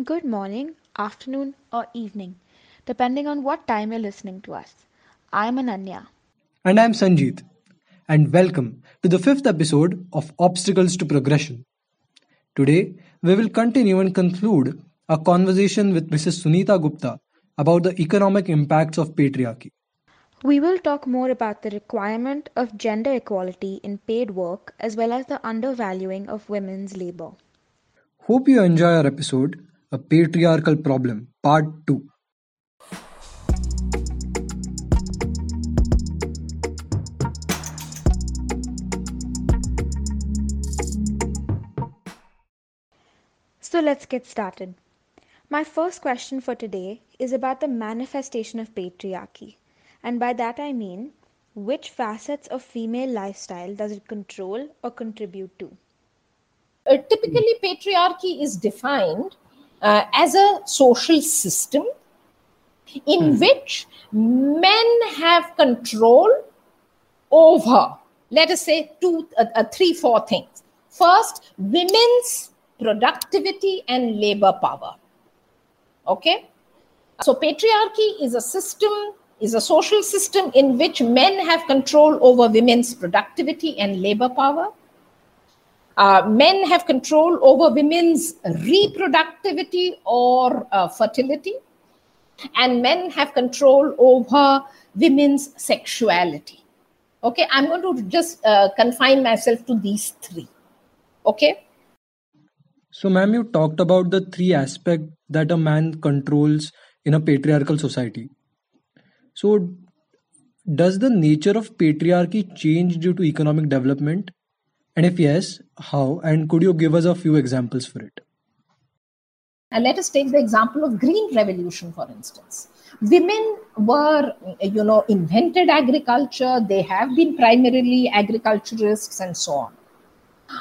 Good morning, afternoon, or evening, depending on what time you're listening to us. I'm Ananya. And I'm Sanjeet. And welcome to the fifth episode of Obstacles to Progression. Today, we will continue and conclude a conversation with Mrs. Sunita Gupta about the economic impacts of patriarchy. We will talk more about the requirement of gender equality in paid work as well as the undervaluing of women's labor. Hope you enjoy our episode, A Patriarchal Problem, Part 2. So let's get started. My first question for today is about the manifestation of patriarchy. And by that I mean, which facets of female lifestyle does it control or contribute to? Uh, typically, patriarchy is defined uh, as a social system in which men have control over, let us say, two, uh, uh, three, four things. First, women's productivity and labor power. Okay? So, patriarchy is a system, is a social system in which men have control over women's productivity and labor power. Uh, men have control over women's reproductivity or uh, fertility, and men have control over women's sexuality. Okay, I'm going to just uh, confine myself to these three. Okay. So, ma'am, you talked about the three aspects that a man controls in a patriarchal society. So, does the nature of patriarchy change due to economic development? And if yes, how? And could you give us a few examples for it? And let us take the example of green revolution, for instance. Women were, you know, invented agriculture. They have been primarily agriculturists and so on.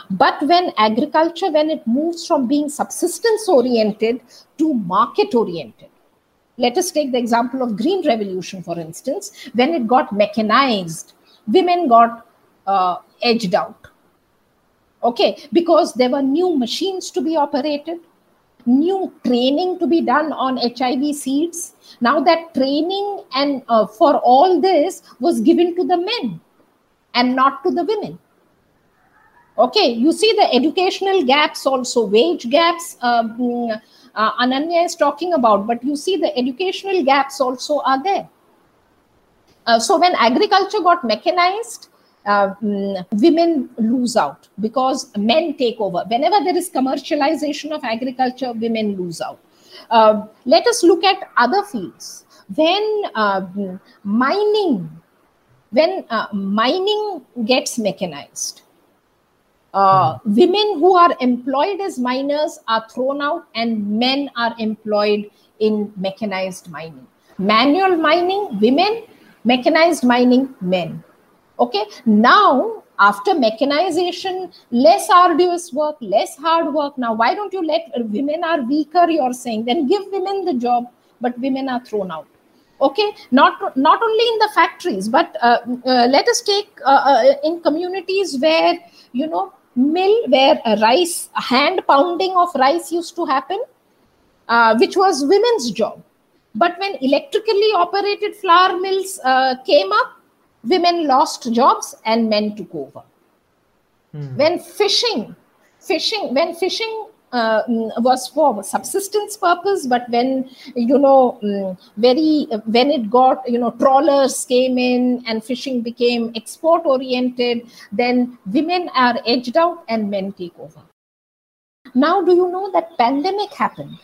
But when agriculture, when it moves from being subsistence oriented to market oriented, let us take the example of green revolution, for instance. When it got mechanized, women got uh, edged out. Okay, because there were new machines to be operated, new training to be done on HYV seeds. Now that training and uh, for all this was given to the men and not to the women okay you see the educational gaps also wage gaps um, uh, ananya is talking about but you see the educational gaps also are there uh, so when agriculture got mechanized uh, women lose out because men take over. Whenever there is commercialization of agriculture women lose out. Uh, let us look at other fields. When uh, mining when uh, mining gets mechanized uh, women who are employed as miners are thrown out and men are employed in mechanized mining. Manual mining women mechanized mining men okay? Now after mechanization less arduous work less hard work. Now why don't you let women are weaker you're saying? Then give women the job but women are thrown out. Okay? Not not only in the factories but uh, uh, let us take uh, uh in communities where you know mill where rice hand pounding of rice used to happen uh, which was women's job. But when electrically operated flour mills uh, came up women lost jobs and men took over. Hmm. when fishing fishing when fishing uh, mm, was for subsistence purpose but when you know um, very when it got you know trawlers came in and fishing became export oriented then women are edged out and men take over. Now do you know that pandemic happened?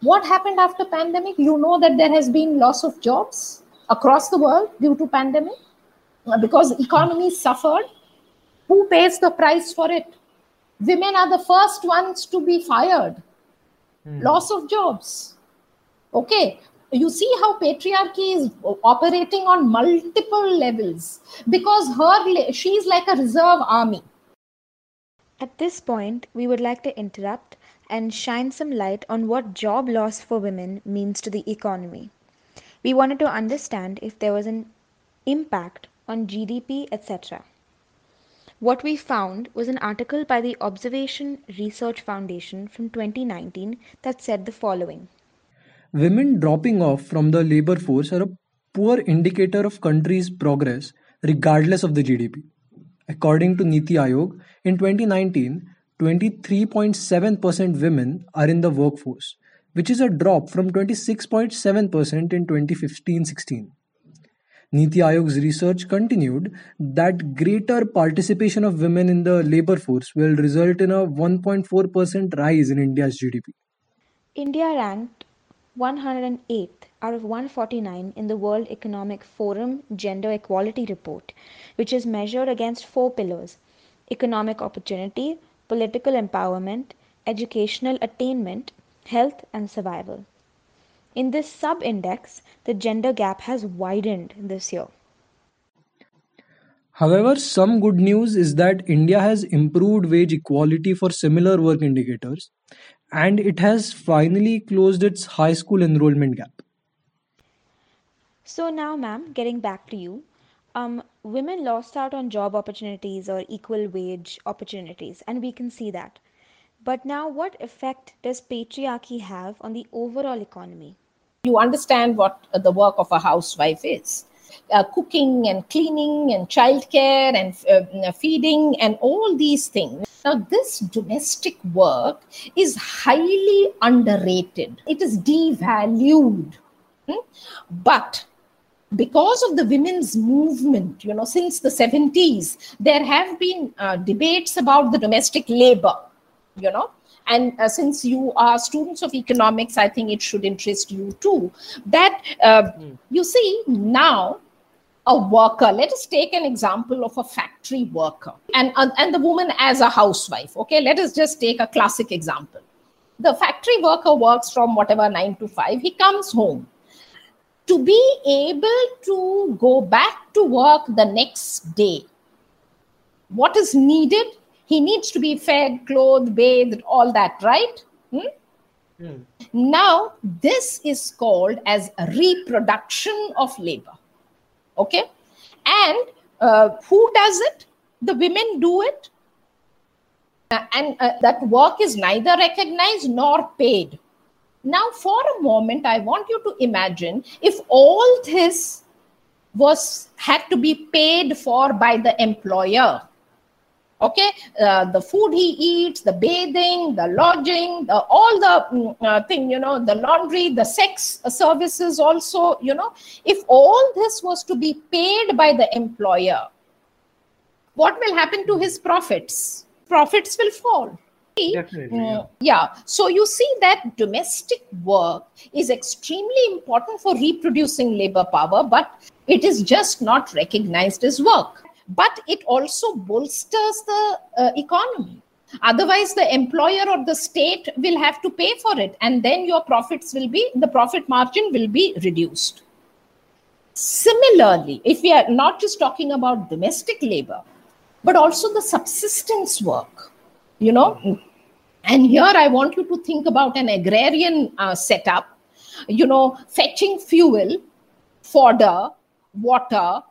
What happened after pandemic? You know that there has been loss of jobs across the world due to pandemic because economy suffered who pays the price for it? Women are the first ones to be fired. Mm. loss of jobs. Okay you see how patriarchy is operating on multiple levels because her she's like a reserve army. At this point we would like to interrupt and shine some light on what job loss for women means to the economy. We wanted to understand if there was an impact on gdp etc What we found was an article by the Observer Research Foundation from 2019 that said the following Women dropping off from the labor force are a poor indicator of country's progress regardless of the GDP. According to Niti Aayog, in 2019, 23.7% women are in the workforce, which is a drop from 26.7% in 2015-16. Niti Aayog's research continued that greater participation of women in the labor force will result in a 1.4% rise in India's GDP. India ranked 108th out of 149 in the World Economic Forum Gender Equality Report, which is measured against four pillars economic opportunity, political empowerment, educational attainment, health, and survival. In this sub index, the gender gap has widened this year. However, some good news is that India has improved wage equality for similar work indicators and it has finally closed its high school enrollment gap. So, now, ma'am, getting back to you, um, women lost out on job opportunities or equal wage opportunities, and we can see that. But now, what effect does patriarchy have on the overall economy? You understand what the work of a housewife is. Uh, cooking and cleaning and childcare and uh, feeding and all these things. Now, this domestic work is highly underrated. It is devalued. Hmm? But because of the women's movement, you know, since the 70s, there have been uh, debates about the domestic labor, you know, and uh, since you are students of economics i think it should interest you too. That uh, mm. you see now a worker let us take an example of a factory worker and uh, and the woman as a housewife okay? Let us just take a classic example. The factory worker works from whatever 9 to 5 he comes home. To be able to go back to work the next day what is needed he needs to be fed clothed bathed all that right? Hmm? mm. now this is called as reproduction of labor okay? And uh, who does it? The women do it. Uh, and uh, that work is neither recognized nor paid. Now for a moment i want you to imagine if all this was had to be paid for by the employer okay? Uh, the food he eats the bathing the lodging the, all the mm, uh, thing you know the laundry the sex services also you know. If all this was to be paid by the employer what will happen to his profits? Profits will fall. Definitely, yeah. Mm, yeah. So you see that domestic work is extremely important for reproducing labor power, but it is just not recognized as work but it also bolsters the uh, economy. Otherwise the employer or the state will have to pay for it and then your profits will be the profit margin will be reduced. Similarly if we are not just talking about domestic labor but also the subsistence work you know and here i want you to think about an agrarian uh, setup. You know fetching fuel fodder water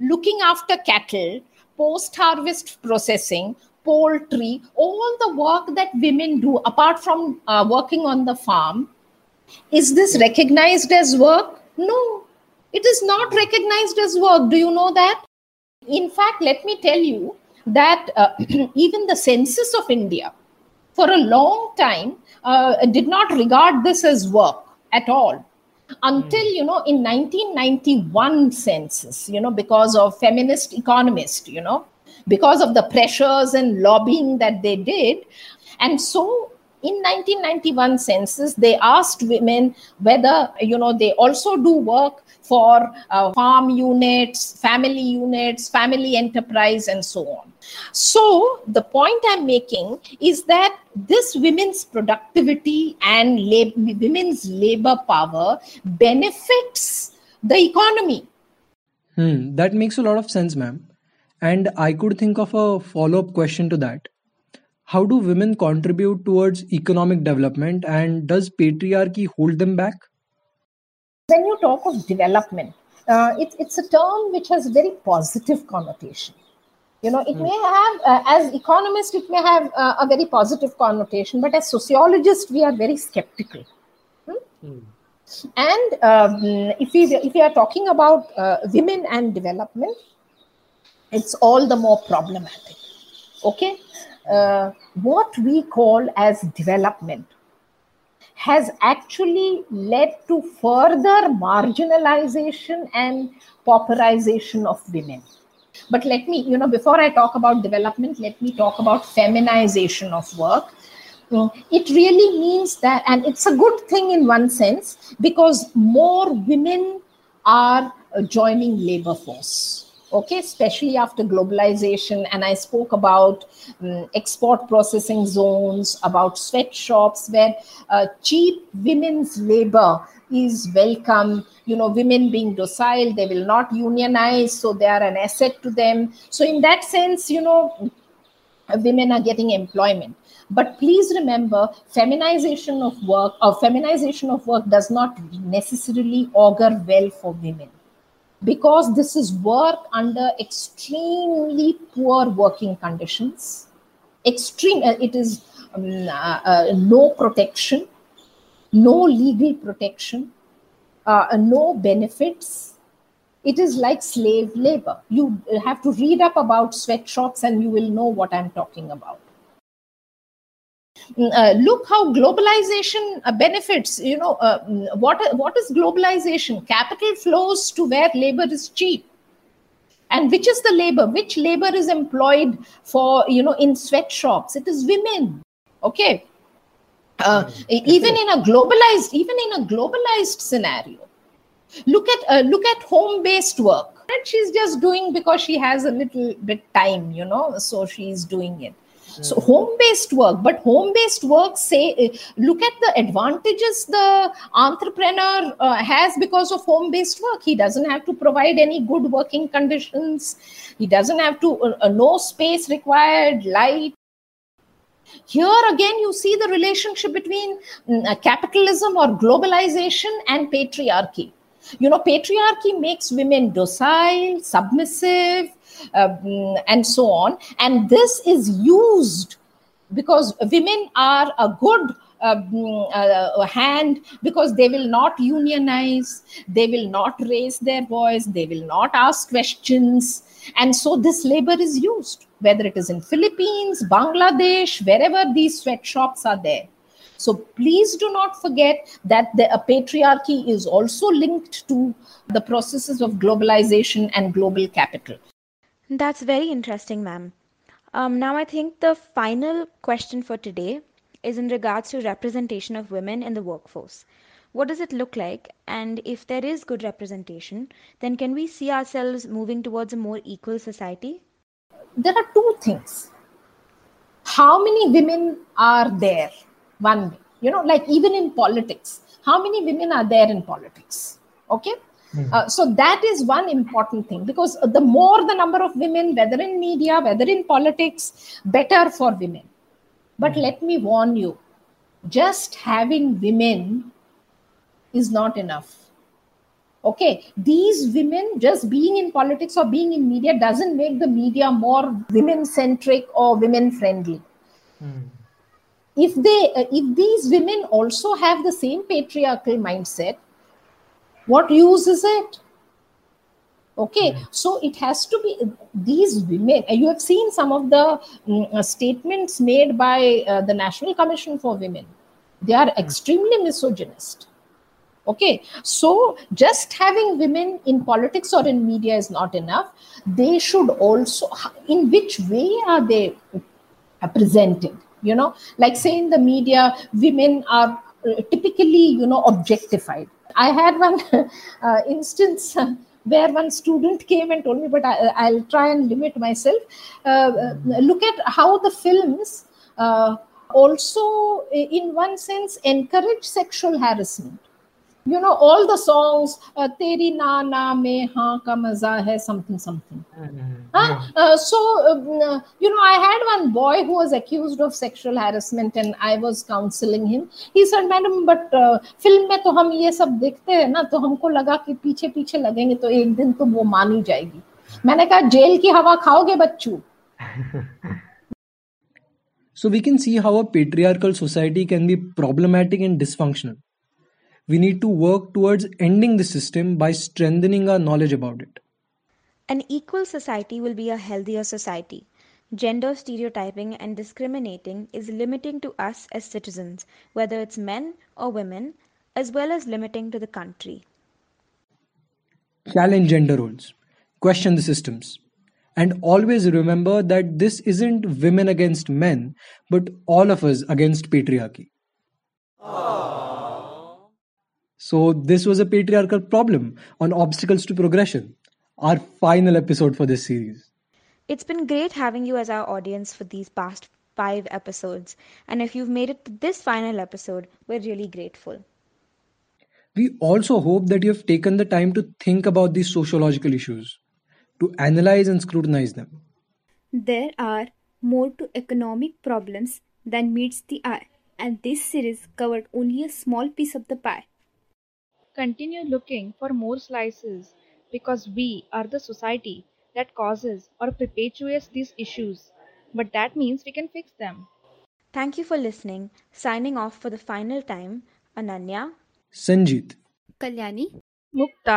looking after cattle, post harvest processing, poultry, all the work that women do apart from uh, working on the farm, is this recognized as work? No, it is not recognized as work. Do you know that? In fact, let me tell you that uh, even the census of India, for a long time, uh, did not regard this as work at all until you know in 1991 census you know because of feminist economists you know because of the pressures and lobbying that they did. And so in 1991 census they asked women whether you know they also do work for uh, farm units, family units, family enterprise, and so on. So, the point I'm making is that this women's productivity and lab- women's labor power benefits the economy. Hmm, that makes a lot of sense, ma'am. And I could think of a follow up question to that. How do women contribute towards economic development and does patriarchy hold them back? when you talk of development, uh, it, it's a term which has very positive connotation. you know it mm. may have uh, as economists it may have uh, a very positive connotation but as sociologists we are very skeptical hmm? mm. and um, if we if we are talking about uh, women and development it's all the more problematic okay uh, what we call as development has actually led to further marginalization and pauperization of women. But let me you know before i talk about development let me talk about feminization of work. It really means that and it's a good thing in one sense because more women are joining labor force okay especially after globalization and i spoke about um, export processing zones about sweatshops where uh, cheap women's labor is welcome. You know women being docile they will not unionize so they are an asset to them. So in that sense you know women are getting employment. But please remember feminization of work or feminization of work does not necessarily augur well for women because this is work under extremely poor working conditions extreme uh, it is um, uh, uh, no protection no legal protection uh, no benefits. It is like slave labor. You have to read up about sweatshops and you will know what i'm talking about. uh, look how globalization uh, benefits you know uh, mm, what what is globalization? Capital flows to where labor is cheap. And which is the labor? Which labor is employed for you know in sweatshops? It is women. Okay? Uh, mm. even in a globalized even in a globalized scenario look at uh, look at home based work she's just doing because she has a little bit time you know so she's doing it so home based work but home based work say eh, look at the advantages the entrepreneur uh, has because of home based work. He doesn't have to provide any good working conditions. He doesn't have to uh, uh, no space required light. Here again you see the relationship between mm, capitalism or globalization and patriarchy you know patriarchy makes women docile submissive um, and so on. And this is used because women are a good um, uh, hand because they will not unionize, they will not raise their voice, they will not ask questions. And so this labor is used, whether it is in Philippines, Bangladesh, wherever these sweatshops are there. So please do not forget that the patriarchy is also linked to the processes of globalization and global capital. That's very interesting, ma'am. Um, now, I think the final question for today is in regards to representation of women in the workforce. What does it look like? And if there is good representation, then can we see ourselves moving towards a more equal society? There are two things. How many women are there? One, way, you know, like even in politics, how many women are there in politics? Okay Hmm. Uh, so that is one important thing because the more the number of women, whether in media, whether in politics, better for women. But mm. let me warn you, just having women is not enough. Okay, these women just being in politics or being in media doesn't make the media more women centric or women friendly. Mm. If they, uh, if these women also have the same patriarchal mindset, what use is it? Okay mm. so it has to be these women you have seen some of the um, statements made by uh, the national commission for women. They are mm. extremely misogynist. Okay so just having women in politics or in media is not enough. They should also in which way are they presented you know? Like say in the media women are uh, typically you know objectified. I had one uh, instance where one student came and told me, but I, will try and limit myself. Uh, uh, look at how the films uh, also, in one sense, encourage sexual harassment you know all the songs तेरी ना ना में हाँ का मज़ा है something something so you know I had one boy who was accused of sexual harassment and I was counselling him he said madam but film में तो हम ये सब देखते हैं ना तो हमको लगा कि पीछे पीछे लगेंगे तो एक दिन तो वो मान ही जाएगी मैंने कहा जेल की हवा खाओगे बच्चू so we can see how a patriarchal society can be problematic and dysfunctional We need to work towards ending the system by strengthening our knowledge about it. An equal society will be a healthier society. Gender stereotyping and discriminating is limiting to us as citizens, whether it's men or women, as well as limiting to the country. Challenge gender roles, question the systems, and always remember that this isn't women against men, but all of us against patriarchy. Ah. So, this was a patriarchal problem on obstacles to progression, our final episode for this series. It's been great having you as our audience for these past five episodes, and if you've made it to this final episode, we're really grateful. We also hope that you have taken the time to think about these sociological issues, to analyze and scrutinize them. There are more to economic problems than meets the eye, and this series covered only a small piece of the pie. Continue looking for more slices because we are the society that causes or perpetuates these issues, but that means we can fix them. Thank you for listening. Signing off for the final time, Ananya, Sanjeet. Kalyani, Mukta